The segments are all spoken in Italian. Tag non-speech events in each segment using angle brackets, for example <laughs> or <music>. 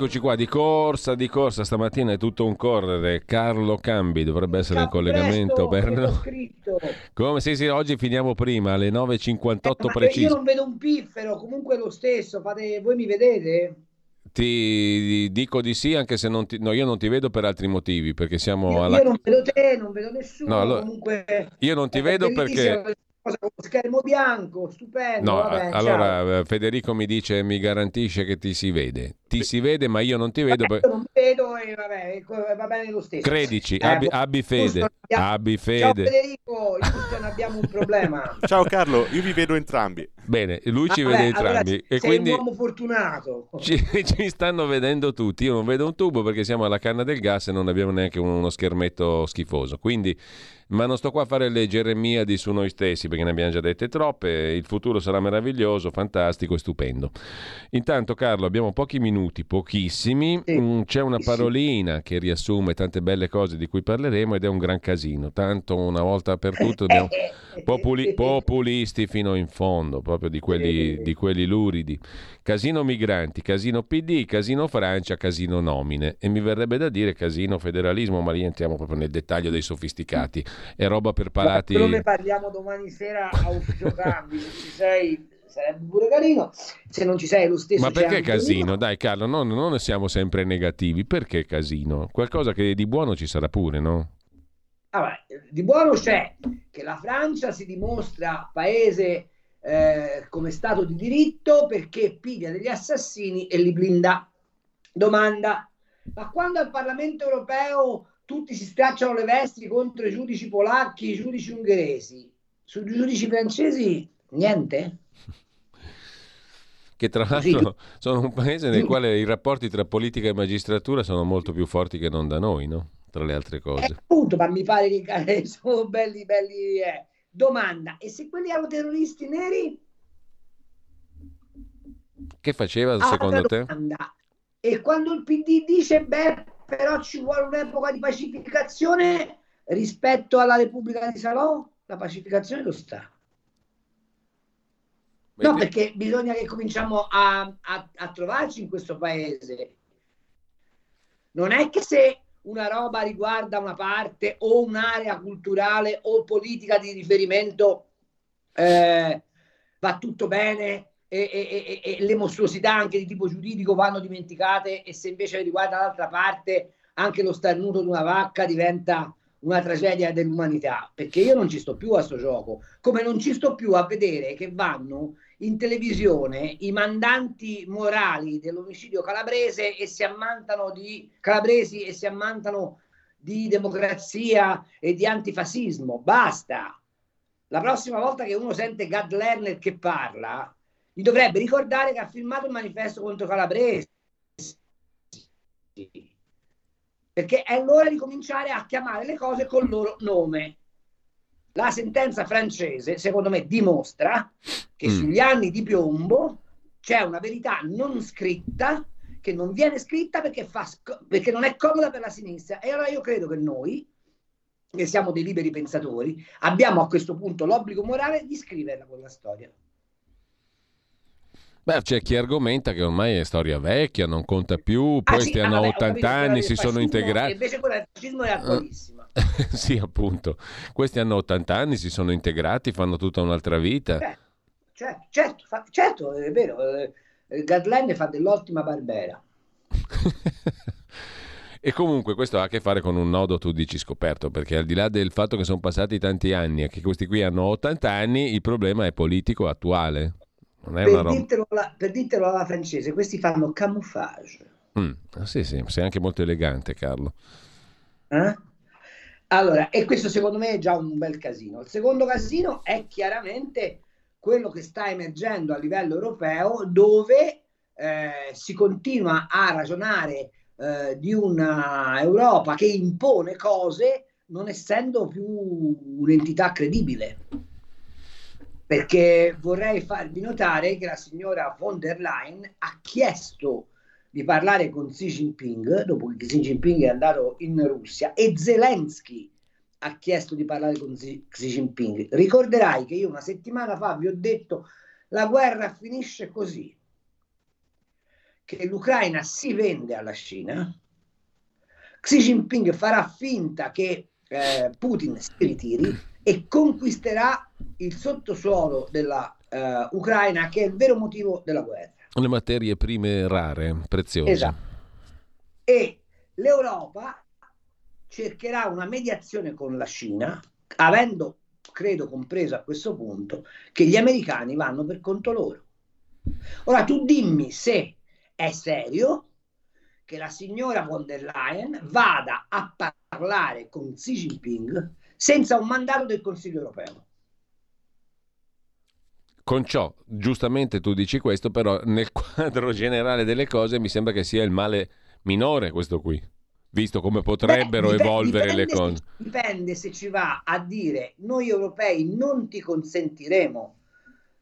Eccoci qua, di corsa, di corsa, stamattina è tutto un correre. Carlo Cambi dovrebbe essere in collegamento per no. Come sì, sì, oggi finiamo prima alle 9.58 eh, preciso. Io non vedo un piffero, comunque lo stesso, fate... voi mi vedete? Ti dico di sì, anche se non ti... no, io non ti vedo per altri motivi, perché siamo io, alla... Io non vedo te, non vedo nessuno, no, allora... comunque... Io non ti vedo perché cosa con schermo bianco, stupendo. No, vabbè, allora ciao. Eh, Federico mi dice, mi garantisce che ti si vede. Ti si vede, ma io non ti vedo. Vabbè, io non vedo e vabbè, va bene lo stesso. Credici, eh, abbi, abbi fede. Abbi fede. Ciao Federico, io abbiamo un problema. <laughs> Ciao Carlo, io vi vedo entrambi. Bene, lui ci vede entrambi. Allora, e quindi un uomo fortunato. Ci, <laughs> ci, stanno vedendo tutti. Io non vedo un tubo perché siamo alla canna del gas e non abbiamo neanche uno schermetto schifoso. Quindi ma non sto qua a fare le geremiadi su noi stessi perché ne abbiamo già dette troppe, il futuro sarà meraviglioso, fantastico e stupendo. Intanto Carlo abbiamo pochi minuti, pochissimi, sì. Mm, c'è una parolina che riassume tante belle cose di cui parleremo ed è un gran casino, tanto una volta per tutte dobbiamo... <laughs> Populi- populisti fino in fondo, proprio di quelli, di quelli luridi. Casino migranti, casino PD, casino Francia, casino nomine. E mi verrebbe da dire casino federalismo, ma rientriamo proprio nel dettaglio dei sofisticati. È roba per palati. Ma ne parliamo domani sera a ufficio cambi, se ci sei sarebbe pure carino. Se non ci sei lo stesso. Ma perché casino? Dai Carlo, no, non siamo sempre negativi. Perché casino? Qualcosa che di buono ci sarà pure, no? Allora, di buono c'è che la Francia si dimostra paese eh, come Stato di diritto perché piglia degli assassini e li blinda. Domanda, ma quando al Parlamento europeo tutti si stracciano le vesti contro i giudici polacchi, i giudici ungheresi, sui giudici francesi niente? <laughs> Che tra l'altro sì. sono un paese nel quale i rapporti tra politica e magistratura sono molto più forti che non da noi, no? tra le altre cose. Eh, appunto, ma mi pare che <laughs> sono belli, belli. Eh. Domanda, e se quelli erano terroristi neri? Che faceva ah, secondo te? E quando il PD dice, beh, però ci vuole un'epoca di pacificazione rispetto alla Repubblica di Salò, la pacificazione lo sta. No, perché bisogna che cominciamo a, a, a trovarci in questo paese. Non è che se una roba riguarda una parte o un'area culturale o politica di riferimento, eh, va tutto bene e, e, e, le mostruosità anche di tipo giuridico vanno dimenticate e se invece riguarda l'altra parte anche lo starnuto di una vacca diventa una tragedia dell'umanità perché io non ci sto più a sto gioco come non ci sto più a vedere che vanno in televisione i mandanti morali dell'omicidio calabrese e si ammantano di calabresi e si ammantano di democrazia e di antifascismo. Basta. La prossima volta che uno sente Gad Lerner che parla, gli dovrebbe ricordare che ha firmato il manifesto contro Calabresi. Perché è l'ora di cominciare a chiamare le cose col loro nome. La sentenza francese, secondo me, dimostra che mm. sugli anni di piombo c'è una verità non scritta che non viene scritta perché, fa, perché non è comoda per la sinistra. E allora io credo che noi, che siamo dei liberi pensatori, abbiamo a questo punto l'obbligo morale di scriverla quella storia. Beh, c'è chi argomenta che ormai è storia vecchia, non conta più, ah, questi sì, hanno ah, vabbè, 80 anni, si sono integrati. Invece quella del fascismo è attualissima. <laughs> sì, appunto. Questi hanno 80 anni, si sono integrati, fanno tutta un'altra vita. Beh, certo, certo, fa, certo, è vero. Eh, Gadline fa dell'ottima Barbera. <laughs> E comunque questo ha a che fare con un nodo, tu dici, scoperto, perché al di là del fatto che sono passati tanti anni e che questi qui hanno 80 anni, il problema è politico attuale. Non è per, una roba... dirtelo alla, per dirtelo alla francese, questi fanno camouflage. Mm, ah, sì, sì, sei anche molto elegante, Carlo. Eh? Allora, e questo secondo me è già un bel casino. Il secondo casino è chiaramente quello che sta emergendo a livello europeo, dove eh, si continua a ragionare eh, di una Europa che impone cose non essendo più un'entità credibile. Perché vorrei farvi notare che la signora von der Leyen ha chiesto di parlare con Xi Jinping, dopo che Xi Jinping è andato in Russia, e Zelensky ha chiesto di parlare con Xi, Jinping. Ricorderai che io una settimana fa vi ho detto la guerra finisce così, che l'Ucraina si vende alla Cina, Xi Jinping farà finta che eh, Putin si ritiri e conquisterà il sottosuolo dell'Ucraina, uh, che è il vero motivo della guerra le materie prime rare, preziose. Esatto. E l'Europa cercherà una mediazione con la Cina, avendo, credo, compreso a questo punto che gli americani vanno per conto loro. Ora tu dimmi se è serio che la signora von der Leyen vada a parlare con Xi Jinping senza un mandato del Consiglio europeo. Con ciò, giustamente tu dici questo, però nel <laughs> quadro generale delle cose mi sembra che sia il male minore questo qui, visto come potrebbero Beh, dipende, evolvere dipende le cose. Se, dipende se ci va a dire noi europei non ti consentiremo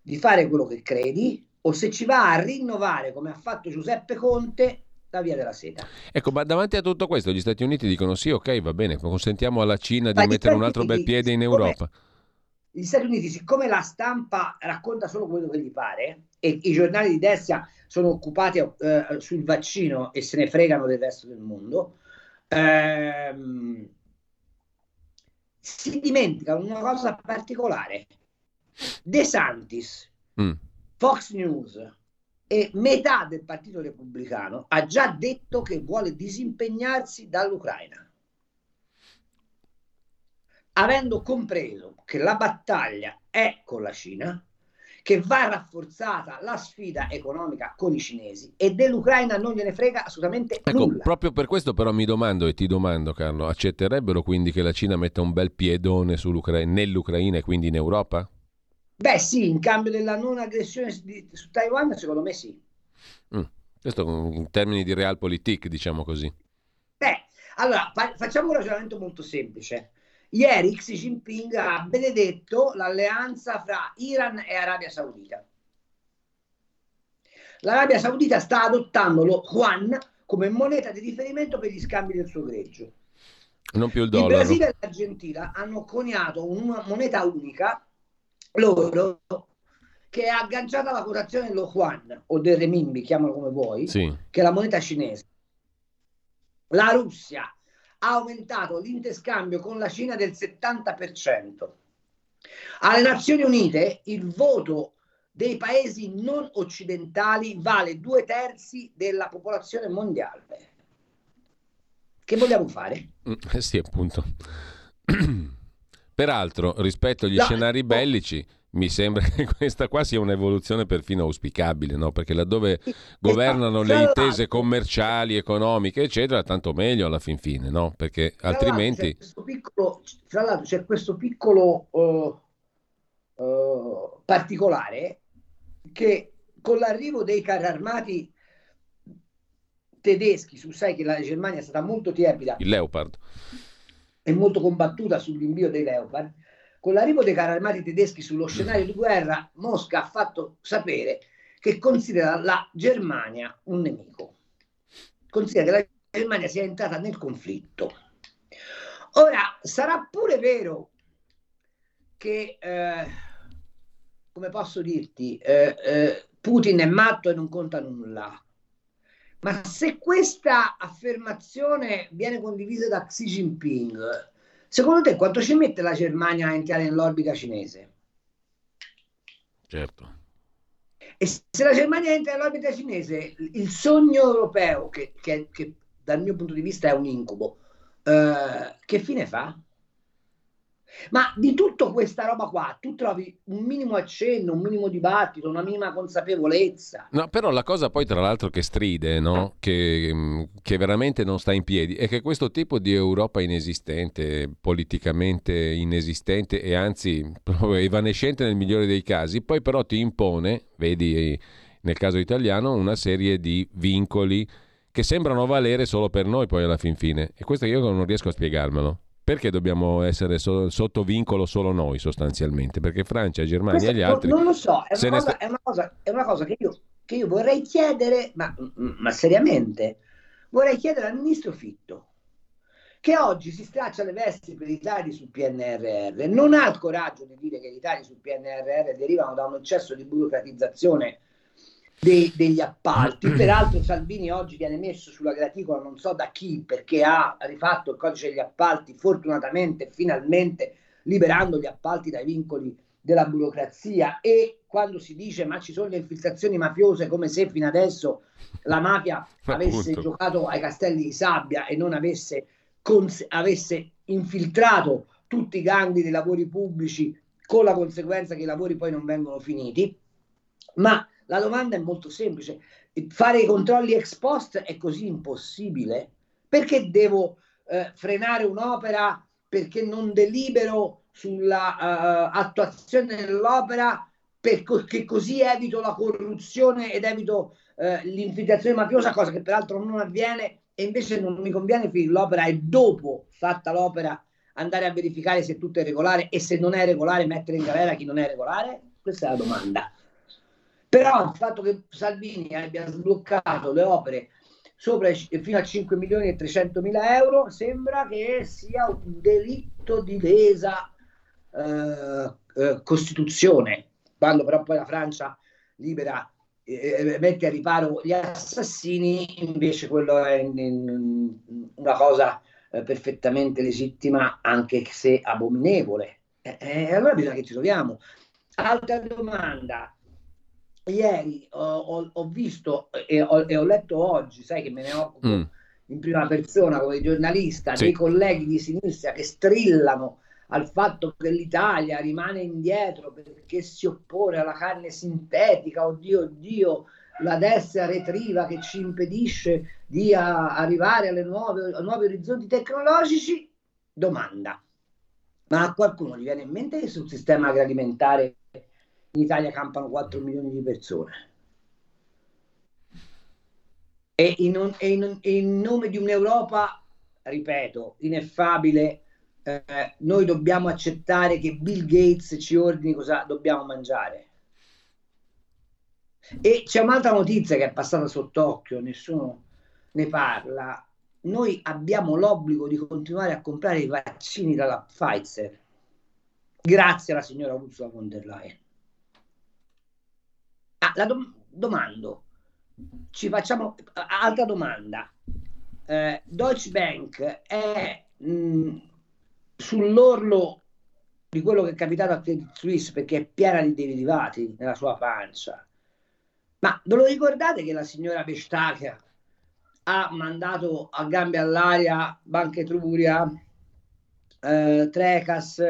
di fare quello che credi o se ci va a rinnovare come ha fatto Giuseppe Conte la via della seta. Ecco, ma davanti a tutto questo gli Stati Uniti dicono sì, ok, va bene, consentiamo alla Cina di ma mettere un altro bel piede in Europa. Gli Stati Uniti, siccome la stampa racconta solo quello che gli pare e i giornali di destra sono occupati eh, sul vaccino e se ne fregano del resto del mondo, ehm, si dimenticano una cosa particolare. De Santis, mm. Fox News e metà del Partito Repubblicano ha già detto che vuole disimpegnarsi dall'Ucraina avendo compreso che la battaglia è con la Cina, che va rafforzata la sfida economica con i cinesi e dell'Ucraina non gliene frega assolutamente ecco, nulla. Proprio per questo però mi domando e ti domando Carlo, accetterebbero quindi che la Cina metta un bel piedone nell'Ucraina e quindi in Europa? Beh sì, in cambio della non aggressione su Taiwan secondo me sì. Mm, questo in termini di realpolitik diciamo così. Beh, allora fa- facciamo un ragionamento molto semplice. Ieri Xi Jinping ha benedetto l'alleanza fra Iran e Arabia Saudita. L'Arabia Saudita sta adottando lo yuan come moneta di riferimento per gli scambi del suo greggio. Non più il dollaro. Il Brasile e l'Argentina hanno coniato una moneta unica, loro, che è agganciata alla quotazione dello yuan o del renminbi, chiamalo come vuoi, sì. che è la moneta cinese. La Russia ha aumentato l'interscambio con la Cina del 70%. Alle Nazioni Unite il voto dei paesi non occidentali vale due terzi della popolazione mondiale. Che vogliamo fare? Mm, eh sì, appunto. <clears throat> Peraltro, rispetto agli no, scenari bellici, mi sembra che <laughs> questa qua sia un'evoluzione perfino auspicabile, no? perché laddove governano le intese commerciali, economiche, eccetera, tanto meglio alla fin fine, no? perché altrimenti... C'è piccolo, tra l'altro c'è questo piccolo uh, uh, particolare che con l'arrivo dei carri armati tedeschi, su sai che la Germania è stata molto tiepida, il Leopard, e molto combattuta sull'invio dei Leopard, con l'arrivo dei carri armati tedeschi sullo scenario di guerra, Mosca ha fatto sapere che considera la Germania un nemico. Considera che la Germania sia entrata nel conflitto. Ora, sarà pure vero che, eh, come posso dirti, eh, eh, Putin è matto e non conta nulla. Ma se questa affermazione viene condivisa da Xi Jinping, Secondo te quanto ci mette la Germania a entrare nell'orbita cinese? Certo. E se la Germania entra nell'orbita cinese, il sogno europeo, che, che, che dal mio punto di vista è un incubo, eh, che fine fa? Ma di tutta questa roba qua, tu trovi un minimo accenno, un minimo dibattito, una minima consapevolezza. No, però la cosa poi tra l'altro che stride, no? che, mm, che, veramente non sta in piedi, è che questo tipo di Europa inesistente, politicamente inesistente e anzi <laughs> evanescente nel migliore dei casi, poi però ti impone, vedi nel caso italiano, una serie di vincoli che sembrano valere solo per noi poi alla fin fine. E questo io non riesco a spiegarmelo. Perché dobbiamo essere so- sotto vincolo solo noi sostanzialmente? Perché Francia, Germania Questo, e gli altri... Non lo so, è una, cosa, sta... è una, cosa, è una cosa, che, io, che io vorrei chiedere, ma, ma seriamente, vorrei chiedere al ministro Fitto, che oggi si straccia le vesti per i tagli sul PNRR, non ha il coraggio di dire che i tagli sul PNRR derivano da un eccesso di burocratizzazione dei, degli appalti. <clears throat> Peraltro Salvini oggi viene messo sulla graticola non so da chi perché ha rifatto il codice degli appalti, fortunatamente, finalmente liberando gli appalti dai vincoli della burocrazia e quando si dice ma ci sono le infiltrazioni mafiose come se fino adesso la mafia <laughs> avesse Appunto. giocato ai castelli di sabbia e non avesse, cons- avesse infiltrato tutti i gangli dei lavori pubblici con la conseguenza che i lavori poi non vengono finiti ma la domanda è molto semplice. Fare i controlli ex post è così impossibile? Perché devo eh, frenare un'opera perché non delibero sulla uh, attuazione dell'opera perché così evito la corruzione ed evito uh, l'infiltrazione mafiosa, cosa che peraltro non avviene e invece non mi conviene finire l'opera e dopo fatta l'opera andare a verificare se tutto è regolare e se non è regolare mettere in galera chi non è regolare? Questa è la domanda. Però il fatto che Salvini abbia sbloccato le opere sopra, fino a 5 milioni e 300 mila euro sembra che sia un delitto di lesa eh, eh, Costituzione, quando però poi la Francia libera eh, mette a riparo gli assassini, invece quello è in, in, una cosa eh, perfettamente legittima, anche se abominevole. E eh, eh, allora bisogna che ci troviamo. Altra domanda, ieri ho, ho, ho visto e ho, e ho, letto oggi, sai che me ne occupo mm. in prima persona come giornalista, sì. dei colleghi di sinistra che strillano al fatto che l'Italia rimane indietro perché si oppone alla carne sintetica, oddio, oddio, la destra retriva che ci impedisce di a, arrivare alle nuove, a nuovi orizzonti tecnologici, domanda. Ma a qualcuno gli viene in mente che sul sistema agroalimentare in Italia campano 4 milioni di persone. E in, in, in nome di un'Europa, ripeto, ineffabile, eh, noi dobbiamo accettare che Bill Gates ci ordini cosa dobbiamo mangiare. E c'è un'altra notizia che è passata sott'occhio, nessuno ne parla. Noi abbiamo l'obbligo di continuare a comprare i vaccini dalla Pfizer, grazie alla signora Ursula von der Leyen. Ah, la dom- domando, ci facciamo altra domanda. Eh, Deutsche Bank è mh, sull'orlo di quello che è capitato a Credit Suisse perché è piena di derivati nella sua pancia. Ma ve lo ricordate che la signora Vestager ha mandato a gambe all'aria Banca Etruria, eh, Trecas,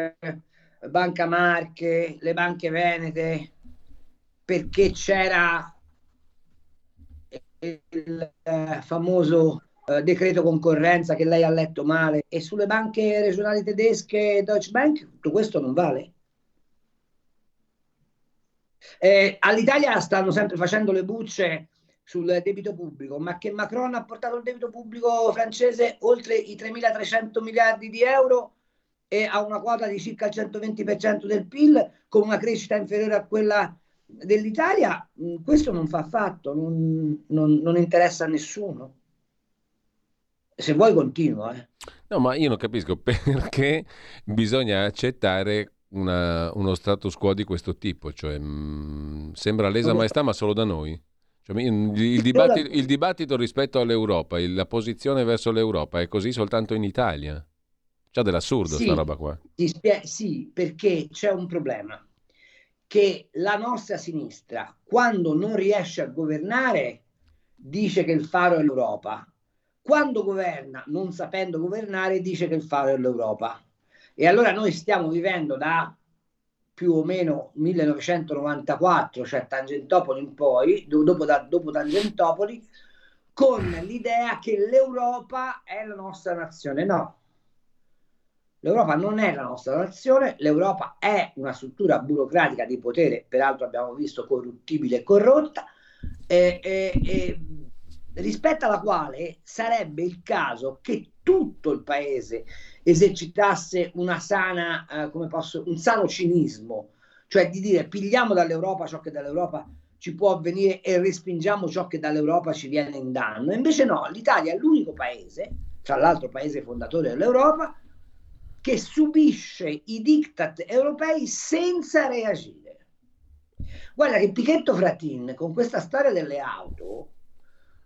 Banca Marche, le banche venete, perché c'era il eh, famoso eh, decreto concorrenza che lei ha letto male e sulle banche regionali tedesche Deutsche Bank tutto questo non vale. Eh, all'Italia stanno sempre facendo le bucce sul debito pubblico, ma che Macron ha portato il debito pubblico francese oltre i 3.300 miliardi di euro e a una quota di circa il 120% del PIL con una crescita inferiore a quella dell'Italia mm, questo non fa affatto, non, non, non, interessa a nessuno. Se vuoi continua. Eh. No, ma io non capisco <laughs> perché bisogna accettare una, uno status quo di questo tipo, cioè mh, mm, sembra lesa maestà ma solo da noi. Cioè, il, il, dibattito, il, dibattito, rispetto all'Europa, la posizione verso l'Europa è così soltanto in Italia. C'è dell'assurdo sì, sta roba qua. sì, perché c'è un problema che la nostra sinistra, quando non riesce a governare, dice che il faro è l'Europa. Quando governa, non sapendo governare, dice che il faro è l'Europa. E allora noi stiamo vivendo da più o meno 1994, cioè Tangentopoli in poi, dopo, da, dopo Tangentopoli, con l'idea che l'Europa è la nostra nazione. No, L'Europa non è la nostra nazione, l'Europa è una struttura burocratica di potere, peraltro abbiamo visto corruttibile e corrotta, eh, eh, eh, rispetto alla quale sarebbe il caso che tutto il paese esercitasse sana, eh, posso, un sano cinismo, cioè di dire pigliamo dall'Europa ciò che dall'Europa ci può avvenire e respingiamo ciò che dall'Europa ci viene in danno. Invece no, l'Italia è l'unico paese, tra l'altro paese fondatore dell'Europa, che subisce i diktat europei senza reagire. Guarda che Pichetto Fratin con questa storia delle auto,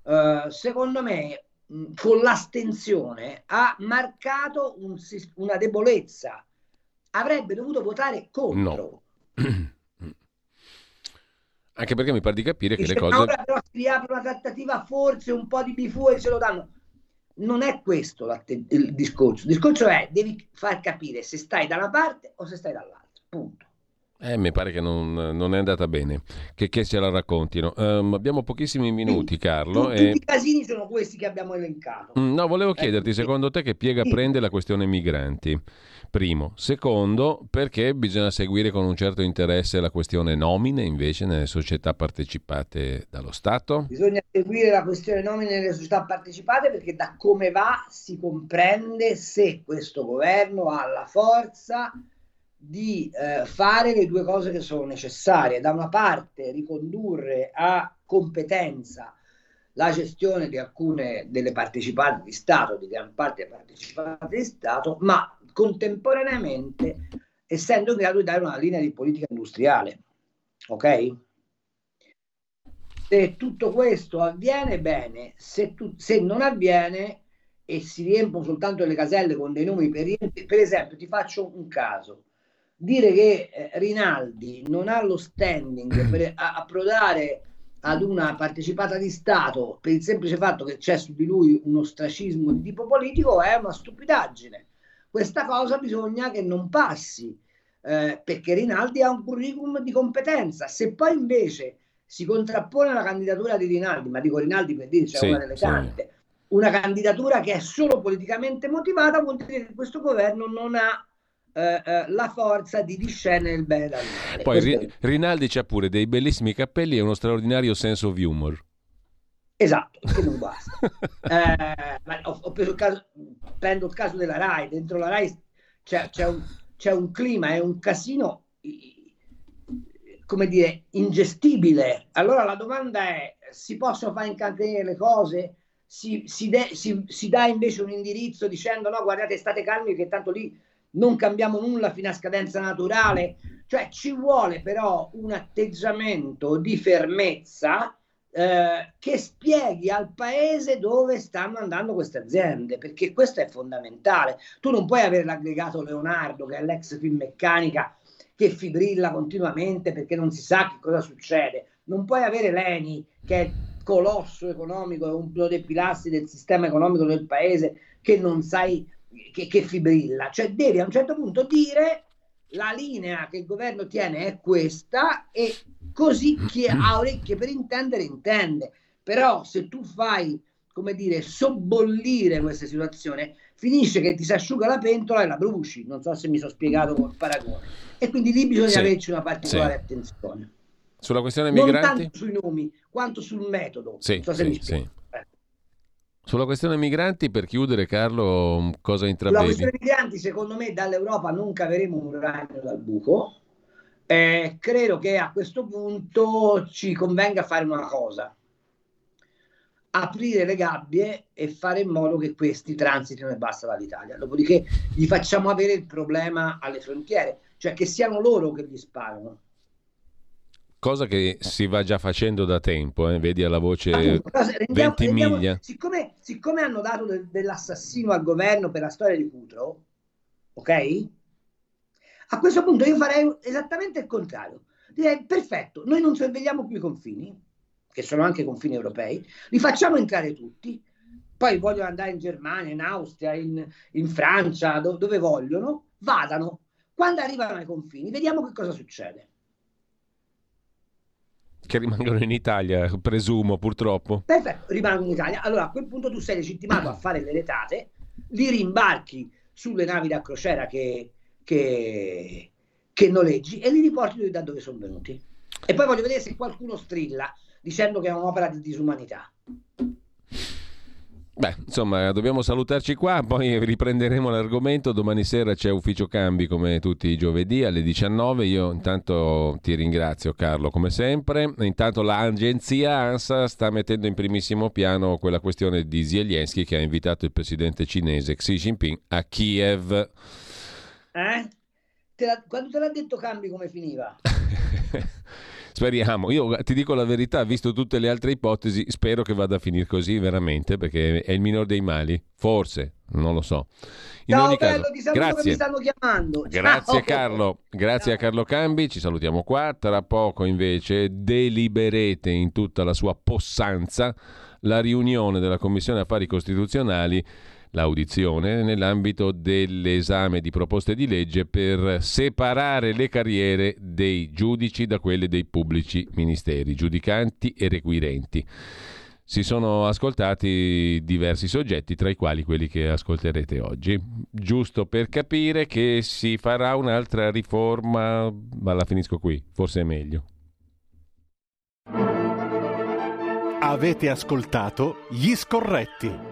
eh, secondo me, mh, con l'astensione ha marcato un, una debolezza. Avrebbe dovuto votare contro. No. <clears throat> Anche perché mi pare di capire che le cose... Ora però si riapre una trattativa, forse un po' di bifuri ce lo danno non è questo il discorso. Il discorso è devi far capire se stai da una parte o se stai dall'altra. Punto. Eh, mi pare che non, non, è andata bene, che, che ce la raccontino. Um, abbiamo pochissimi minuti, Carlo. Tutti e... i casini sono questi che abbiamo elencato. Mm, no, volevo chiederti, eh, secondo te che piega sì. prende la questione migranti? Primo. Secondo, perché bisogna seguire con un certo interesse la questione nomine invece nelle società partecipate dallo Stato? Bisogna seguire la questione nomine nelle società partecipate perché da come va si comprende se questo governo ha la forza di eh, fare le due cose che sono necessarie. Da una parte ricondurre a competenza la gestione di alcune delle partecipate di Stato, di gran parte partecipate di Stato, ma contemporaneamente essendo in grado di dare una linea di politica industriale. Ok? Se tutto questo avviene bene, se, tu, se non avviene e si riempiono soltanto le caselle con dei nomi per, per esempio, ti faccio un caso. Dire che eh, Rinaldi non ha lo standing <clears throat> per approdare ad una partecipata di Stato per il semplice fatto che c'è su di lui un ostracismo di tipo politico è una stupidaggine questa cosa bisogna che non passi, eh, perché Rinaldi ha un curriculum di competenza. Se poi invece si contrappone alla candidatura di Rinaldi, ma dico Rinaldi per dire, c'è sì, una delle tante, sì. una candidatura che è solo politicamente motivata, vuol dire che questo governo non ha eh, eh, la forza di discernere il bene dal male. Poi Ri- Rinaldi c'ha pure dei bellissimi cappelli e uno straordinario senso of humor. Esatto, che non <laughs> basta. eh, ho, ho preso il caso, prendo il caso della RAI, dentro la RAI c'è, c'è, un, c'è un, clima, è un casino, come dire, ingestibile. Allora la domanda è, si possono fare incatenire le cose? Si, si, de, si, si dà invece un indirizzo dicendo no, guardate, state calmi che tanto lì non cambiamo nulla fino a scadenza naturale. Cioè ci vuole però un atteggiamento di fermezza eh, che spieghi al paese dove stanno andando queste aziende, perché questo è fondamentale. Tu non puoi avere l'aggregato Leonardo, che è l'ex Finmeccanica, che fibrilla continuamente perché non si sa che cosa succede. Non puoi avere l'ENI, che è colosso economico, è uno dei pilastri del sistema economico del paese, che non sai che, che fibrilla. Cioè devi a un certo punto dire la linea che il governo tiene è questa e così chi ha <clears throat> orecchie per intendere intende. Però se tu fai, come dire, sobbollire questa situazione, finisce che ti si asciuga la pentola e la bruci. Non so se mi sono spiegato col paragone. E quindi lì bisogna sì, averci una particolare sì. attenzione. Sulla questione migranti? Non tanto sui nomi, quanto sul metodo. Sì, so sì, sì. Sulla questione migranti, per chiudere, Carlo, cosa intravedi? Sulla questione migranti, secondo me, dall'Europa non caveremo un ragno dal buco eh, credo che a questo punto ci convenga fare una cosa, aprire le gabbie e fare in modo che questi transitino e basta dall'Italia. Dopodiché gli facciamo avere il problema alle frontiere, cioè che siano loro che gli sparano. Cosa che si va già facendo da tempo, eh? vedi alla voce Appunto, rendiamo, 20 rendiamo, miglia. Siccome, siccome hanno dato de, dell'assassino al governo per la storia di Cutro, ok? A questo punto io farei esattamente il contrario. Direi, perfetto, noi non sorvegliamo più i confini, che sono anche confini europei, li facciamo entrare tutti, poi vogliono andare in Germania, in Austria, in, in Francia, do, dove vogliono, vadano. Quando arrivano ai confini, vediamo che cosa succede. Che rimangono in Italia, presumo, purtroppo. Perfetto, rimangono in Italia. Allora a quel punto tu sei legittimato a fare le letate, li rimbarchi sulle navi da crociera che, che, che noleggi e li riporti da dove sono venuti. E poi voglio vedere se qualcuno strilla dicendo che è un'opera di disumanità. Beh, insomma, dobbiamo salutarci qua, poi riprenderemo l'argomento. Domani sera c'è ufficio cambi come tutti i giovedì alle 19. Io intanto ti ringrazio Carlo come sempre. Intanto l'agenzia ANSA sta mettendo in primissimo piano quella questione di Zelensky che ha invitato il presidente cinese Xi Jinping a Kiev. Eh? Te quando te l'ha detto cambi come finiva? <laughs> Speriamo. Io ti dico la verità, visto tutte le altre ipotesi, spero che vada a finire così veramente, perché è il minor dei mali. Forse, non lo so. In Ciao, ogni bello, caso, grazie. mi stanno chiamando. Grazie Ciao. Carlo, grazie Ciao. a Carlo Cambi, ci salutiamo qua. Tra poco invece deliberete in tutta la sua possanza la riunione della Commissione Affari Costituzionali l'audizione nell'ambito dell'esame di proposte di legge per separare le carriere dei giudici da quelle dei pubblici ministeri, giudicanti e requirenti. Si sono ascoltati diversi soggetti, tra i quali quelli che ascolterete oggi, giusto per capire che si farà un'altra riforma, ma la finisco qui, forse è meglio. Avete ascoltato Gli Scorretti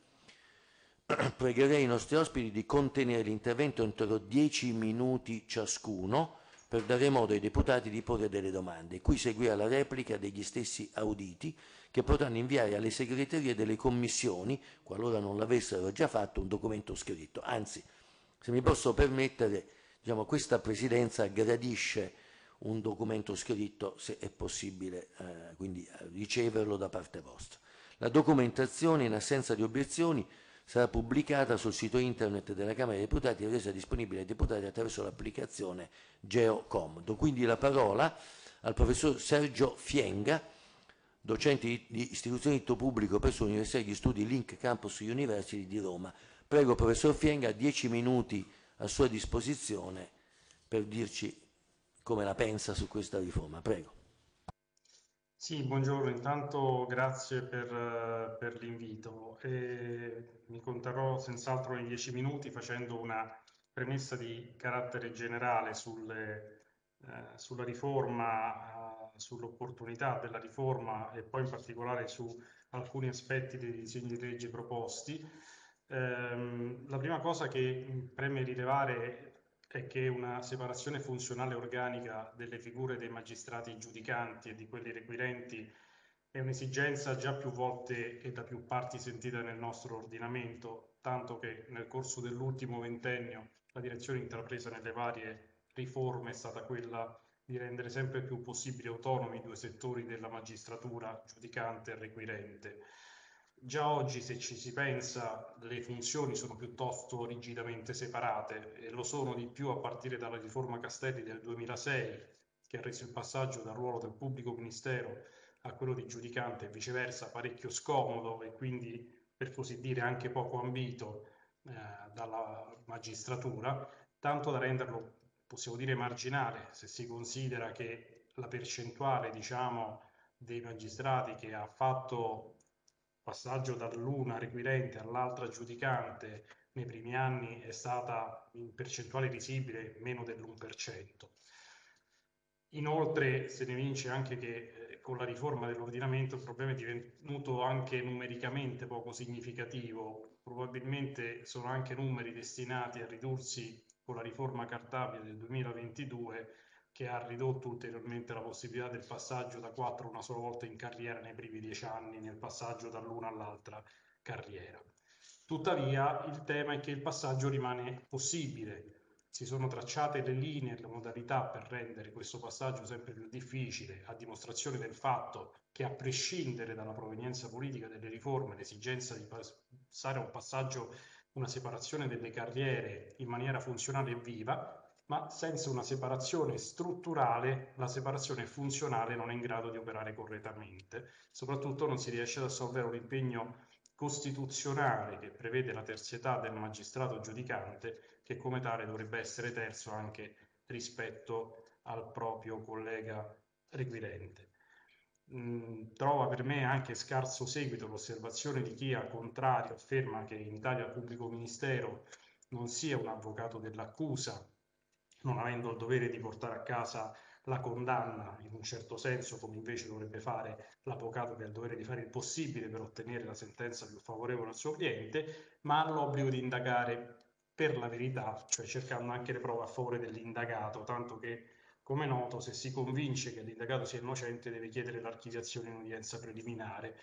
<clears throat> pregherei i nostri ospiti di contenere l'intervento entro 10 minuti ciascuno per dare modo ai deputati di porre delle domande. Qui seguirà la replica degli stessi auditi che potranno inviare alle segreterie delle commissioni, qualora non l'avessero già fatto, un documento scritto. Anzi, se mi posso permettere, diciamo, questa Presidenza gradisce un documento scritto se è possibile, eh, quindi riceverlo da parte vostra. La documentazione, in assenza di obiezioni, sarà pubblicata sul sito internet della Camera dei Deputati e resa disponibile ai deputati attraverso l'applicazione GeoComodo. Quindi la parola al professor Sergio Fienga, docente di istituzione di diritto pubblico presso l'Università degli Studi Link Campus University di Roma. Prego, professor Fienga, dieci minuti a sua disposizione per dirci come la pensa su questa riforma. Prego. Sì, buongiorno, intanto grazie per, per l'invito. E mi conterrò senz'altro in dieci minuti facendo una premessa di carattere generale sulle, eh, sulla riforma, eh, sull'opportunità della riforma e poi in particolare su alcuni aspetti dei disegni di legge proposti. Eh, la prima cosa che preme rilevare è che una separazione funzionale organica delle figure dei magistrati giudicanti e di quelli requirenti è un'esigenza già più volte e da più parti sentita nel nostro ordinamento, tanto che nel corso dell'ultimo ventennio la direzione intrapresa nelle varie riforme è stata quella di rendere sempre più possibili autonomi i due settori della magistratura, giudicante e requirente. Già oggi, se ci si pensa, le funzioni sono piuttosto rigidamente separate e lo sono di più a partire dalla riforma Castelli del 2006, che ha reso il passaggio dal ruolo del pubblico ministero a quello di giudicante e viceversa parecchio scomodo e quindi per così dire anche poco ambito eh, dalla magistratura, tanto da renderlo, possiamo dire, marginale, se si considera che la percentuale, diciamo, dei magistrati che ha fatto passaggio dall'una requirente all'altra giudicante nei primi anni è stata in percentuale visibile meno dell'1%. Inoltre se ne vince anche che eh, con la riforma dell'ordinamento il problema è divenuto anche numericamente poco significativo, probabilmente sono anche numeri destinati a ridursi con la riforma Cartabia del 2022 che ha ridotto ulteriormente la possibilità del passaggio da quattro una sola volta in carriera nei primi dieci anni, nel passaggio dall'una all'altra carriera. Tuttavia il tema è che il passaggio rimane possibile, si sono tracciate le linee e le modalità per rendere questo passaggio sempre più difficile, a dimostrazione del fatto che a prescindere dalla provenienza politica delle riforme, l'esigenza di passare a un passaggio, una separazione delle carriere in maniera funzionale e viva, ma senza una separazione strutturale la separazione funzionale non è in grado di operare correttamente. Soprattutto non si riesce ad assolvere un impegno costituzionale che prevede la terzietà del magistrato giudicante, che come tale dovrebbe essere terzo anche rispetto al proprio collega requirente. Mm, trova per me anche scarso seguito l'osservazione di chi, al contrario, afferma che in Italia il pubblico ministero non sia un avvocato dell'accusa, non avendo il dovere di portare a casa la condanna in un certo senso, come invece dovrebbe fare l'avvocato che ha il dovere di fare il possibile per ottenere la sentenza più favorevole al suo cliente, ma ha l'obbligo di indagare per la verità, cioè cercando anche le prove a favore dell'indagato, tanto che, come noto, se si convince che l'indagato sia innocente deve chiedere l'archiviazione in udienza preliminare,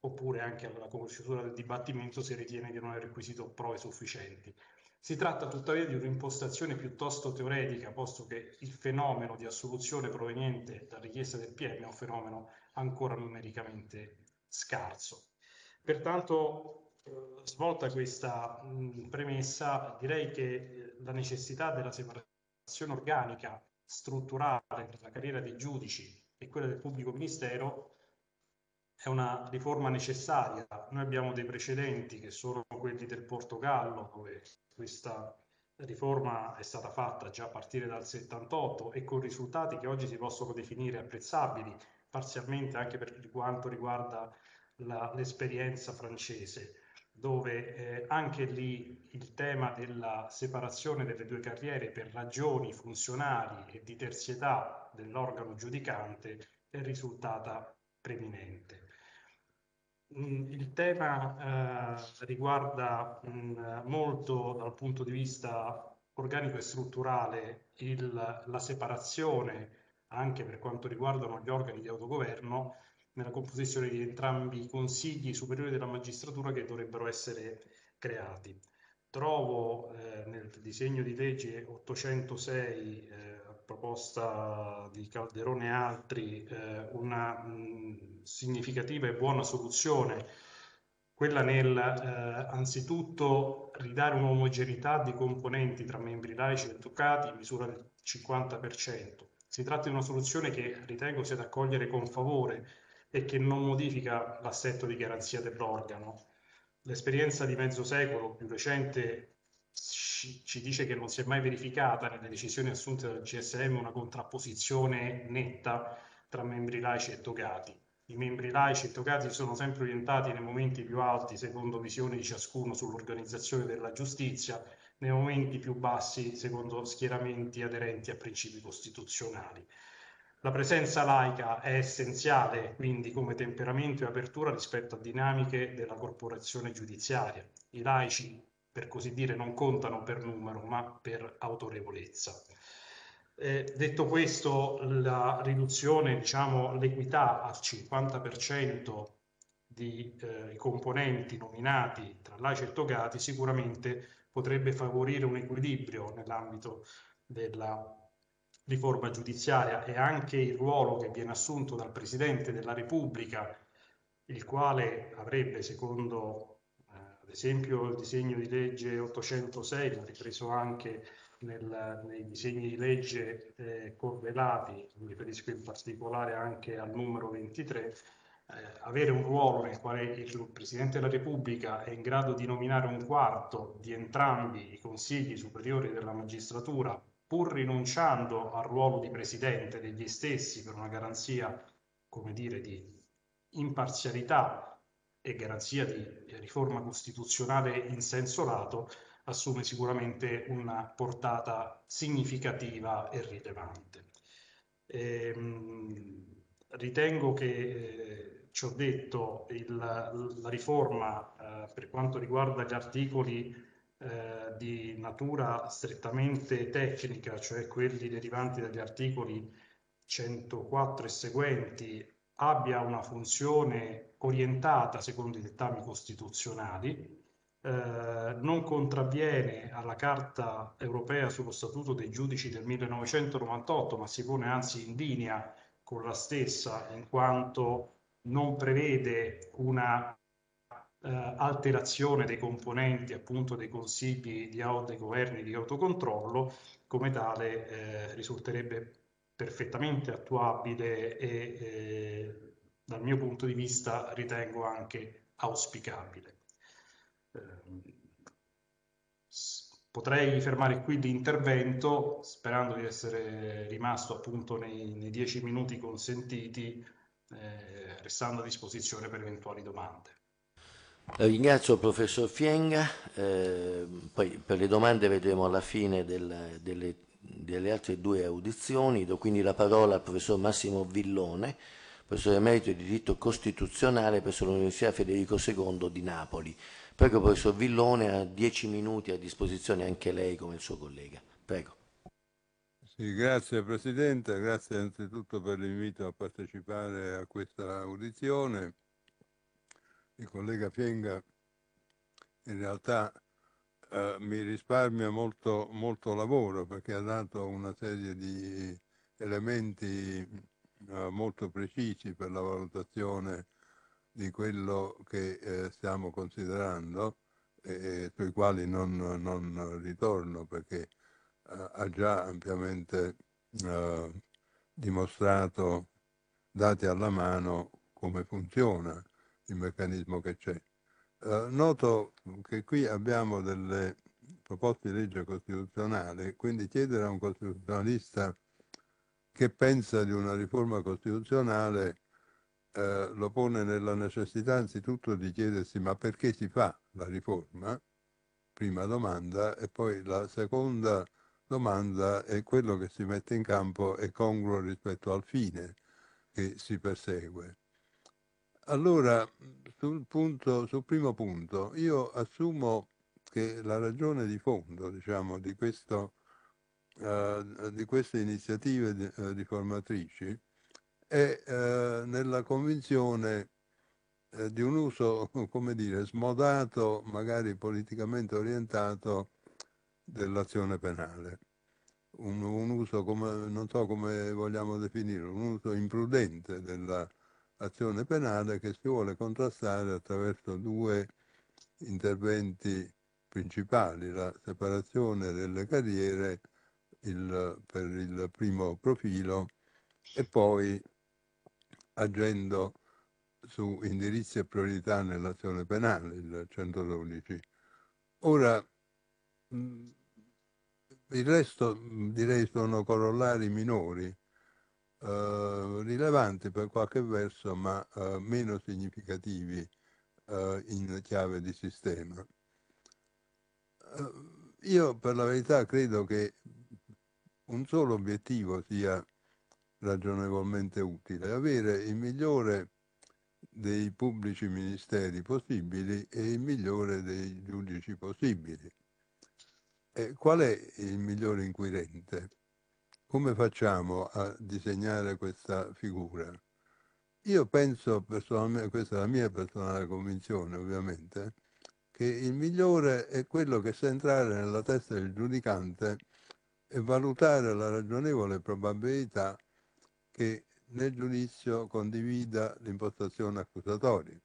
oppure anche alla conoscitura del dibattimento se ritiene di non aver requisito prove sufficienti. Si tratta tuttavia di un'impostazione piuttosto teoretica, posto che il fenomeno di assoluzione proveniente da richiesta del PM è un fenomeno ancora numericamente scarso. Pertanto, eh, svolta questa premessa, direi che eh, la necessità della separazione organica strutturale tra la carriera dei giudici e quella del pubblico ministero è una riforma necessaria. Noi abbiamo dei precedenti che sono quelli del Portogallo, dove questa riforma è stata fatta già a partire dal 78 e con risultati che oggi si possono definire apprezzabili, parzialmente anche per quanto riguarda la, l'esperienza francese, dove eh, anche lì il tema della separazione delle due carriere per ragioni funzionali e di terzietà dell'organo giudicante è risultata preminente. Mm, il tema eh, riguarda mh, mm, molto dal punto di vista organico e strutturale il, la separazione anche per quanto riguardano gli organi di autogoverno nella composizione di entrambi i consigli superiori della magistratura che dovrebbero essere creati. Trovo eh, nel disegno di legge 806 eh, proposta di Calderone e altri eh, una mh, significativa e buona soluzione, quella nel eh, anzitutto ridare un'omogeneità di componenti tra membri laici e toccati in misura del 50%. Si tratta di una soluzione che ritengo sia da accogliere con favore e che non modifica l'assetto di garanzia dell'organo. L'esperienza di mezzo secolo più recente ci, ci, dice che non si è mai verificata nelle decisioni assunte dal GSM una contrapposizione netta tra membri laici e togati. I membri laici e togati sono sempre orientati nei momenti più alti secondo visioni di ciascuno sull'organizzazione della giustizia, nei momenti più bassi secondo schieramenti aderenti a principi costituzionali. La presenza laica è essenziale quindi come temperamento e apertura rispetto a dinamiche della corporazione giudiziaria. I laici per così dire, non contano per numero, ma per autorevolezza. Eh, detto questo, la riduzione, diciamo, l'equità al 50% di eh, componenti nominati tra laici e togati sicuramente potrebbe favorire un equilibrio nell'ambito della riforma giudiziaria e anche il ruolo che viene assunto dal Presidente della Repubblica, il quale avrebbe, secondo ad esempio il disegno di legge 806 l'ha ripreso anche nel, nei disegni di legge eh, correlati, mi riferisco in particolare anche al numero 23, eh, avere un ruolo nel quale il Presidente della Repubblica è in grado di nominare un quarto di entrambi i consigli superiori della magistratura, pur rinunciando al ruolo di Presidente degli stessi per una garanzia, come dire, di imparzialità e garanzia di riforma costituzionale in senso lato, assume sicuramente una portata significativa e rilevante. Ehm, ritengo che eh, ci ho detto, il, la riforma eh, per quanto riguarda gli articoli eh, di natura strettamente tecnica, cioè quelli derivanti dagli articoli 104 e seguenti, abbia una funzione orientata secondo i dettami costituzionali, eh, non contravviene alla Carta europea sullo Statuto dei giudici del 1998, ma si pone anzi in linea con la stessa in quanto non prevede una eh, alterazione dei componenti appunto dei consigli di, dei governi di autocontrollo, come tale eh, risulterebbe perfettamente attuabile e eh, dal mio punto di vista ritengo anche auspicabile. Eh, potrei fermare qui l'intervento sperando di essere rimasto appunto nei, nei dieci minuti consentiti eh, restando a disposizione per eventuali domande. Ringrazio il professor Fienga, eh, poi per le domande vedremo alla fine del, delle, delle, altre due audizioni, do quindi la parola al professor Massimo Villone, professore emerito di diritto costituzionale presso l'Università Federico II di Napoli. Prego professor Villone, ha dieci minuti a disposizione anche lei come il suo collega. Prego. Sì, grazie Presidente, grazie anzitutto per l'invito a partecipare a questa audizione. Il collega Fienga in realtà eh, mi risparmia molto, molto lavoro perché ha dato una serie di elementi eh, molto precisi per la valutazione di quello che eh, stiamo considerando e sui quali non, non ritorno perché ha già ampiamente eh, dimostrato, dati alla mano, come funziona il meccanismo che c'è. Eh, noto che qui abbiamo delle proposte di legge costituzionale, quindi chiedere a un costituzionalista che pensa di una riforma costituzionale eh, lo pone nella necessità anzitutto di chiedersi ma perché si fa la riforma? Prima domanda, e poi la seconda domanda è quello che si mette in campo è congruo rispetto al fine che si persegue. Allora, sul, punto, sul primo punto, io assumo che la ragione di fondo diciamo, di, questo, uh, di, queste iniziative di, uh, riformatrici è uh, nella convinzione di un uso, <laughs> come dire, smodato, magari politicamente orientato dell'azione penale. Un, un, uso, come, non so come vogliamo definirlo, un uso imprudente dell'azione penale che si vuole contrastare attraverso due interventi principali, la separazione delle carriere il, per il primo profilo e poi agendo su indirizzi e priorità nell'azione penale, il 112. Ora, il resto direi sono corollari minori, eh, rilevanti per qualche verso, ma eh, meno significativi eh, in chiave di sistema. Eh, io per la verità credo che un solo obiettivo sia ragionevolmente utile, avere il migliore dei pubblici ministeri possibili e il migliore dei giudici possibili. E qual è il migliore inquirente? Come facciamo a disegnare questa figura? Io penso personalmente, questa è la mia personale convinzione ovviamente, che il migliore è quello che sa entrare nella testa del giudicante e valutare la ragionevole probabilità che nel giudizio condivida l'impostazione accusatoria.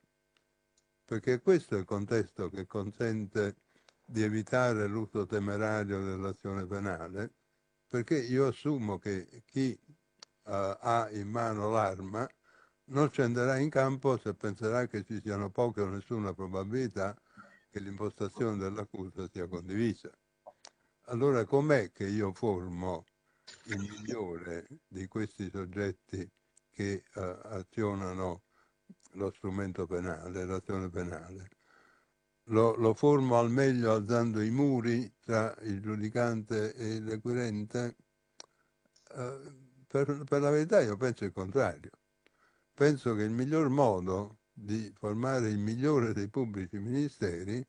Perché questo è il contesto che consente di evitare l'uso temerario dell'azione penale, perché io assumo che chi uh, ha in mano l'arma non scenderà in campo se penserà che ci siano poche o nessuna probabilità che l'impostazione dell'accusa sia condivisa. Allora com'è che io formo il migliore di questi soggetti che uh, azionano lo strumento penale, l'azione penale? Lo, lo, formo al meglio alzando i muri tra il giudicante e l'acquirente? Uh, per, per la verità io penso il contrario. Penso che il miglior modo di formare il migliore dei pubblici ministeri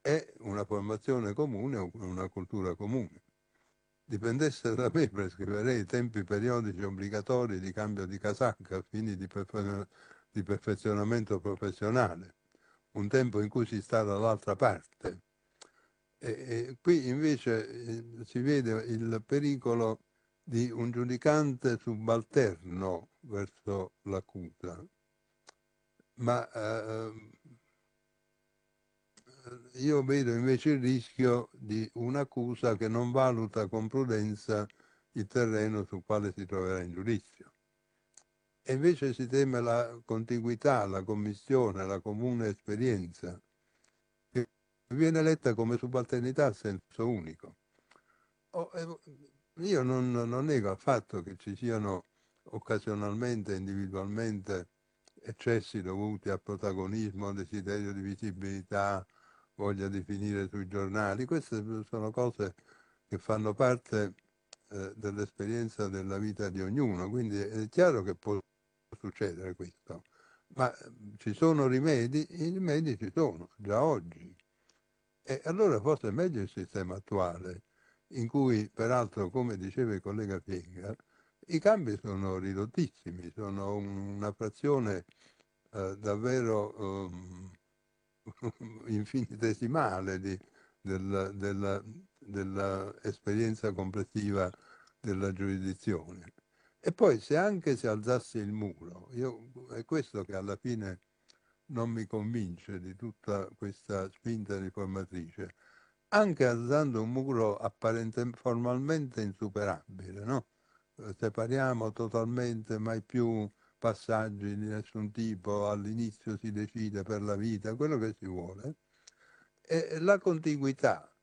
è una formazione comune o una cultura comune. Dipendesse da me, prescriverei tempi periodici obbligatori di cambio di casacca a fini di, perfe- di perfezionamento professionale, un tempo in cui si sta dall'altra parte. E, e qui invece eh, si vede il pericolo di un giudicante subalterno verso l'accusa, ma eh, io vedo invece il rischio di un'accusa che non valuta con prudenza il terreno sul quale si troverà in giudizio. E invece si teme la contiguità, la commissione, la comune esperienza, che viene letta come subalternità a senso unico. Eh, io non, non nego affatto che ci siano occasionalmente, individualmente, eccessi dovuti al protagonismo, desiderio di visibilità, voglia di finire sui giornali. Queste sono cose che fanno parte eh, dell'esperienza della vita di ognuno, quindi è chiaro che può succedere questo. Ma ci sono rimedi? I rimedi ci sono, già oggi. E allora forse è meglio il sistema attuale, in cui peraltro, come diceva il collega Piega, i cambi sono ridottissimi, sono una frazione eh, davvero... Um, <laughs> infinitesimale di, della, della, dell'esperienza complessiva della giurisdizione. E poi se anche si alzasse il muro, io, è questo che alla fine non mi convince di tutta questa spinta riformatrice, anche alzando un muro formalmente insuperabile, no? separiamo totalmente mai più passaggi di nessun tipo, all'inizio si decide per la vita, quello che si vuole, e la contiguità, eh,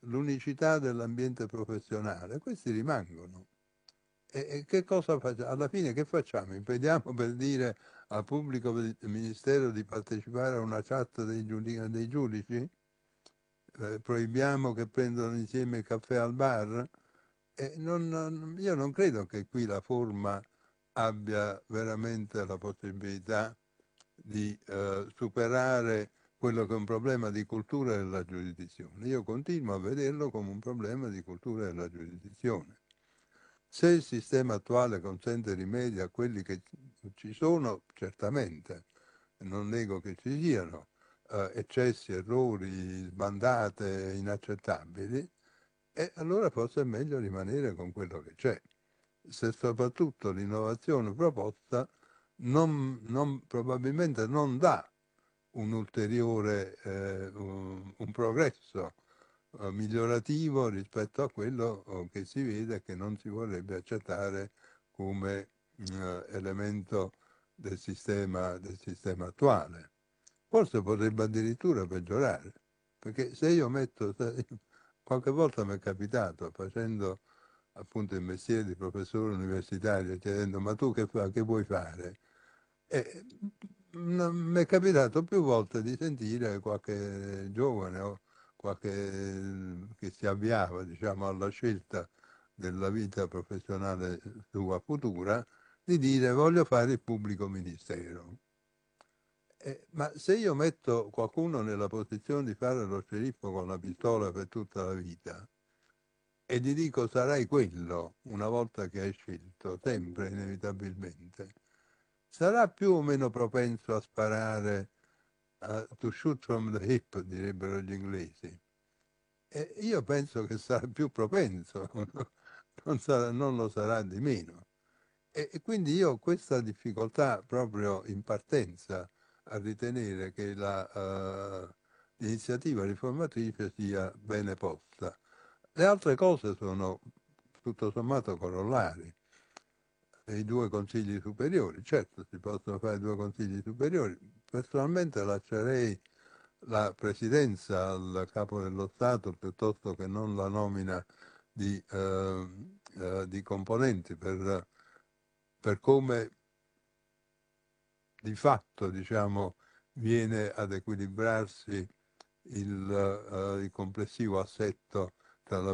l'unicità dell'ambiente professionale, questi rimangono. E, e, che cosa facciamo? Alla fine che facciamo? Impediamo per dire al pubblico ministero di partecipare a una chat dei, giudici? Dei giudici? Eh, proibiamo che prendano insieme il caffè al bar? E non, io non credo che qui la forma abbia veramente la possibilità di eh, superare quello che è un problema di cultura della giurisdizione. Io continuo a vederlo come un problema di cultura della giurisdizione. Se il sistema attuale consente rimedi a quelli che ci sono, certamente, non nego che ci siano eh, eccessi, errori, sbandate inaccettabili, e allora forse è meglio rimanere con quello che c'è. Se soprattutto l'innovazione proposta non, non, probabilmente non dà un ulteriore eh, un, un, progresso eh, migliorativo rispetto a quello oh, che si vede che non si vorrebbe accettare come eh, elemento del sistema, del sistema attuale. Forse potrebbe addirittura peggiorare, perché se io metto, <laughs> Qualche volta mi è capitato facendo appunto il mestiere di professore universitario chiedendo ma tu che, fa, che vuoi fare? E mi è capitato più volte di sentire qualche giovane o qualche che si avviava diciamo, alla scelta della vita professionale sua futura di dire voglio fare il pubblico ministero. Eh, ma se io metto qualcuno nella posizione di fare lo sceriffo con la pistola per tutta la vita e gli dico sarai quello una volta che hai scelto, sempre inevitabilmente, sarà più o meno propenso a sparare uh, to shoot from the hip, direbbero gli inglesi. E io penso che sarà più propenso, <laughs> non, sarà, non lo sarà di meno. E, e quindi io ho questa difficoltà proprio in partenza a ritenere che la, uh, l'iniziativa riformatrice sia bene posta. Le altre cose sono tutto sommato corollari. I due consigli superiori. Certo, si possono fare due consigli superiori. Personalmente lascerei la presidenza al capo dello Stato piuttosto che non la nomina di, eh, eh, di componenti per, per come di fatto diciamo, viene ad equilibrarsi il, uh, il complessivo assetto tra la,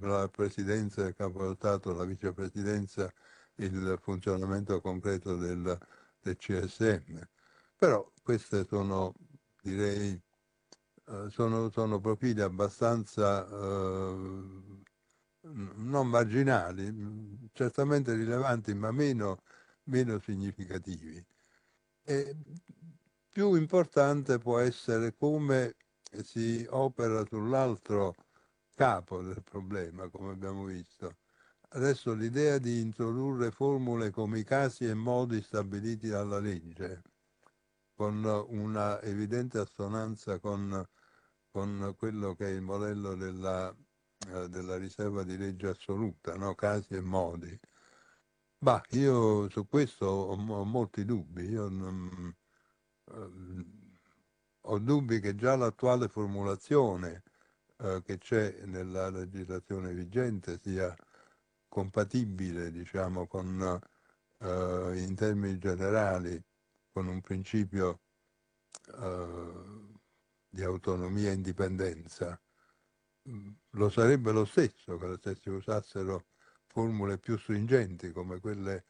la, presidenza del capo dello Stato, la vicepresidenza, il funzionamento concreto del, del CSM. Però queste sono, direi, uh, sono, sono, profili abbastanza uh, non marginali, certamente rilevanti, ma meno, meno significativi. E più importante può essere come si opera sull'altro capo del problema, come abbiamo visto. Adesso l'idea di introdurre formule come i casi e modi stabiliti dalla legge, con una evidente assonanza con, con quello che è il modello della, eh, della riserva di legge assoluta, no? casi e modi. Bah, io su questo ho, ho molti dubbi. Io non, ho dubbi che già l'attuale formulazione eh, che c'è nella legislazione vigente sia compatibile, diciamo, con, eh, in termini generali con un principio eh, di autonomia e indipendenza. Lo sarebbe lo stesso se si usassero formule più stringenti come quelle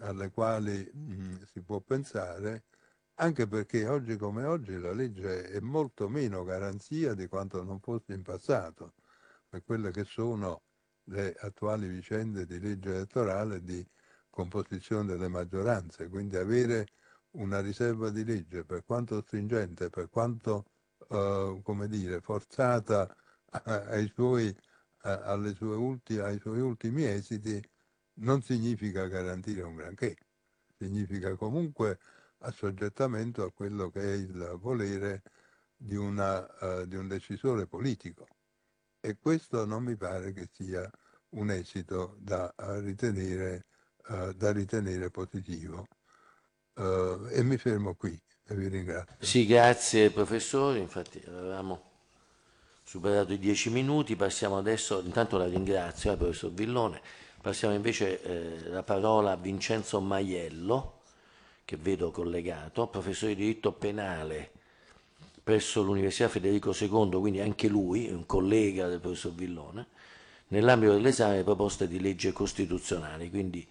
alle quali mh, si può pensare anche perché oggi come oggi la legge è molto meno garanzia di quanto non fosse in passato per quelle che sono le attuali vicende di legge elettorale di composizione delle maggioranze. Quindi avere una riserva di legge, per quanto stringente, per quanto eh, come dire, forzata ai suoi, sue ulti, ai suoi ultimi esiti, non significa garantire un granché, significa comunque assoggettamento a quello che è il volere di, una, uh, di un decisore politico. E questo non mi pare che sia un esito da ritenere, uh, da ritenere positivo. Uh, e mi fermo qui e vi ringrazio. Sì, grazie professore, infatti avevamo superato i dieci minuti, passiamo adesso, intanto la ringrazio, eh, professor Villone, passiamo invece eh, la parola a Vincenzo Maiello che vedo collegato, professore di diritto penale presso l'Università Federico II, quindi anche lui, un collega del professor Villone, nell'ambito dell'esame delle proposte di legge costituzionali. Quindi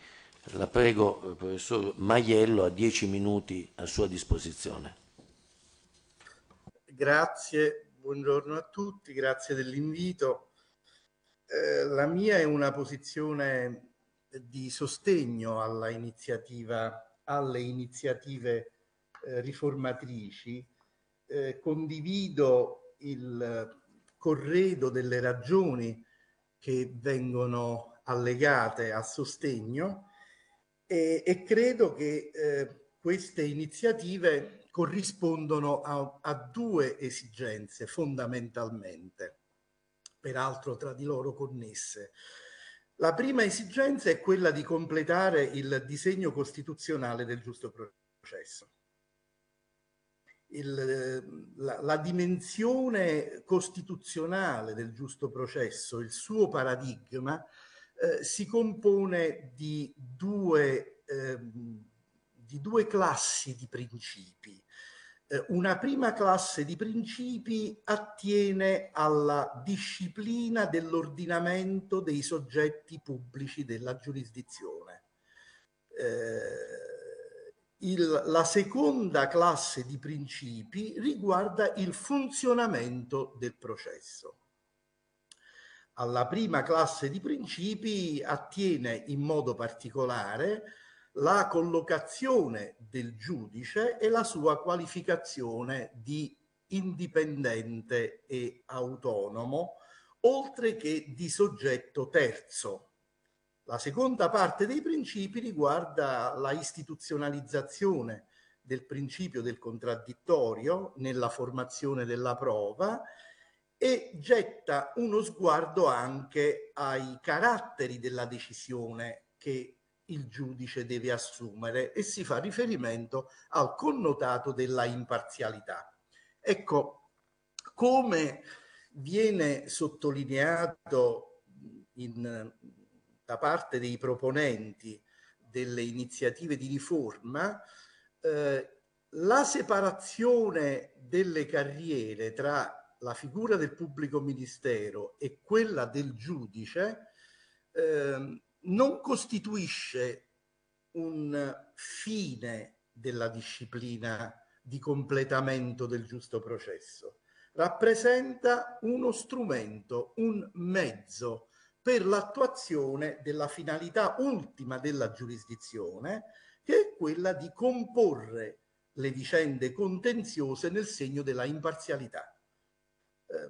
la prego, professor Maiello, a dieci minuti a sua disposizione. Grazie, buongiorno a tutti, grazie dell'invito. Eh, la mia è una posizione di sostegno alla iniziativa alle iniziative eh, riformatrici, eh, condivido il corredo delle ragioni che vengono allegate a sostegno e, e credo che eh, queste iniziative corrispondono a, a due esigenze fondamentalmente, peraltro tra di loro connesse. La prima esigenza è quella di completare il disegno costituzionale del giusto processo. Il, la, la, dimensione costituzionale del giusto processo, il suo paradigma, eh, si compone di due, eh, di due classi di principi. Eh, una prima classe di principi attiene alla disciplina dell'ordinamento dei soggetti pubblici della giurisdizione. Eh, il, la seconda classe di principi riguarda il funzionamento del processo. Alla prima classe di principi attiene in modo particolare la collocazione del giudice e la sua qualificazione di indipendente e autonomo, oltre che di soggetto terzo. La seconda parte dei principi riguarda la istituzionalizzazione del principio del contraddittorio nella formazione della prova e getta uno sguardo anche ai caratteri della decisione che il giudice deve assumere e si fa riferimento al connotato della imparzialità. Ecco, come viene sottolineato in, da parte dei proponenti delle iniziative di riforma, eh, la separazione delle carriere tra la figura del pubblico ministero e quella del giudice eh, non costituisce un fine della disciplina di completamento del giusto processo, rappresenta uno strumento, un mezzo per l'attuazione della finalità ultima della giurisdizione, che è quella di comporre le vicende contenziose nel segno della imparzialità. Eh,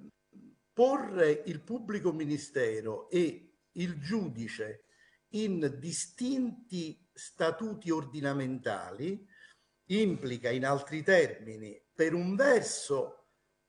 porre il pubblico ministero e il giudice in distinti statuti ordinamentali implica in altri termini per un verso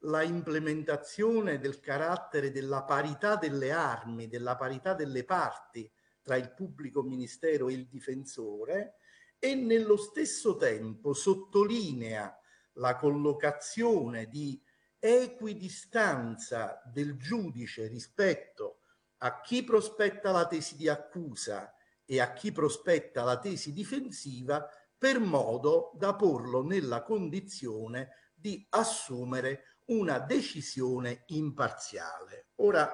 la implementazione del carattere della parità delle armi, della parità delle parti tra il pubblico ministero e il difensore e nello stesso tempo sottolinea la collocazione di equidistanza del giudice rispetto a chi prospetta la tesi di accusa e a chi prospetta la tesi difensiva per modo da porlo nella condizione di assumere una decisione imparziale. Ora,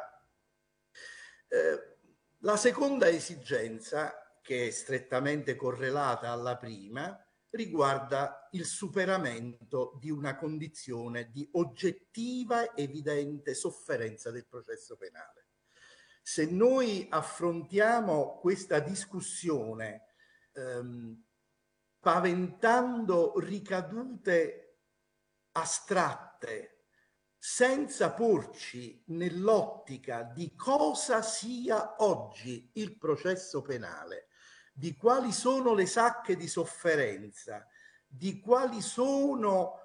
eh, la seconda esigenza, che è strettamente correlata alla prima, riguarda il superamento di una condizione di oggettiva evidente sofferenza del processo penale. Se noi affrontiamo questa discussione ehm, paventando ricadute astratte senza porci nell'ottica di cosa sia oggi il processo penale, di quali sono le sacche di sofferenza, di quali sono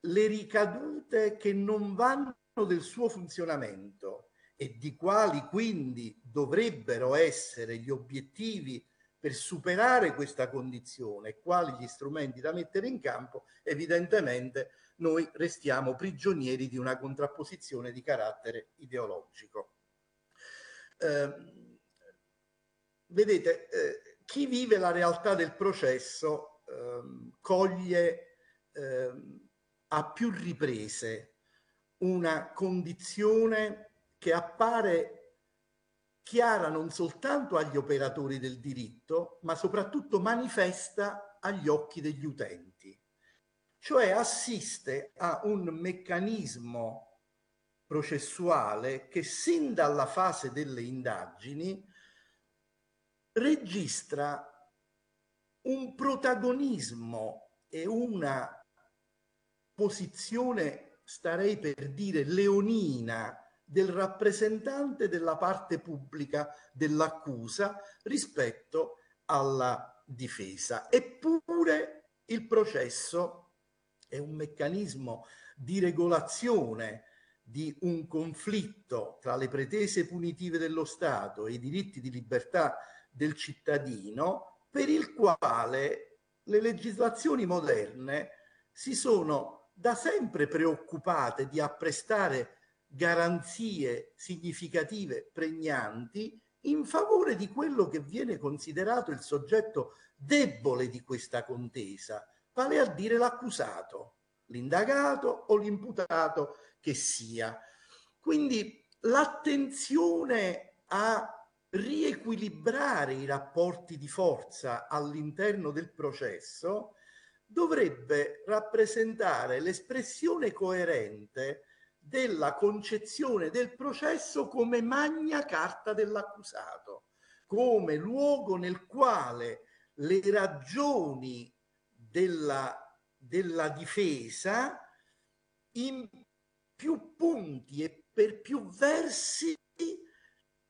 le ricadute che non vanno del suo funzionamento e di quali quindi dovrebbero essere gli obiettivi per superare questa condizione, quali gli strumenti da mettere in campo, evidentemente noi restiamo prigionieri di una contrapposizione di carattere ideologico. Eh, vedete, eh, chi vive la realtà del processo eh, coglie ehm, a più riprese una condizione che appare chiara non soltanto agli operatori del diritto, ma soprattutto manifesta agli occhi degli utenti cioè assiste a un meccanismo processuale che sin dalla fase delle indagini registra un protagonismo e una posizione, starei per dire, leonina del rappresentante della parte pubblica dell'accusa rispetto alla difesa. Eppure il processo è un meccanismo di regolazione di un conflitto tra le pretese punitive dello Stato e i diritti di libertà del cittadino, per il quale le legislazioni moderne si sono da sempre preoccupate di apprestare garanzie significative, pregnanti, in favore di quello che viene considerato il soggetto debole di questa contesa, vale a dire l'accusato, l'indagato o l'imputato che sia. Quindi l'attenzione a riequilibrare i rapporti di forza all'interno del processo dovrebbe rappresentare l'espressione coerente della concezione del processo come magna carta dell'accusato, come luogo nel quale le ragioni della, della difesa in più punti e per più versi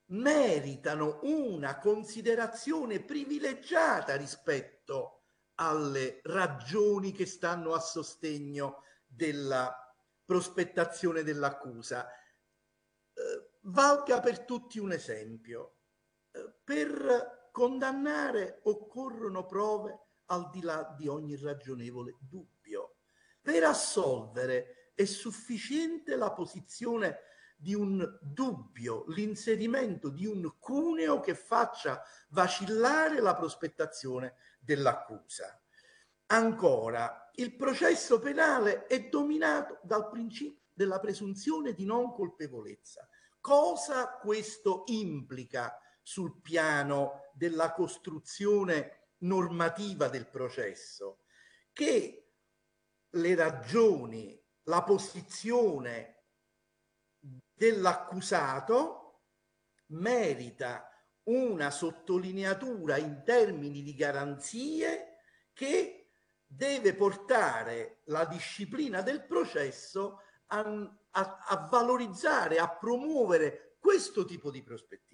meritano una considerazione privilegiata rispetto alle ragioni che stanno a sostegno della prospettazione dell'accusa. Eh, valga per tutti un esempio. Eh, per condannare occorrono prove al di là di ogni ragionevole dubbio. Per assolvere è sufficiente la posizione di un dubbio, l'inserimento di un cuneo che faccia vacillare la prospettazione dell'accusa. Ancora, il processo penale è dominato dal principio della presunzione di non colpevolezza. Cosa questo implica sul piano della costruzione normativa del processo? Che le ragioni, la posizione dell'accusato merita una sottolineatura in termini di garanzie che deve portare la disciplina del processo a, a, a valorizzare, a promuovere questo tipo di prospettiva.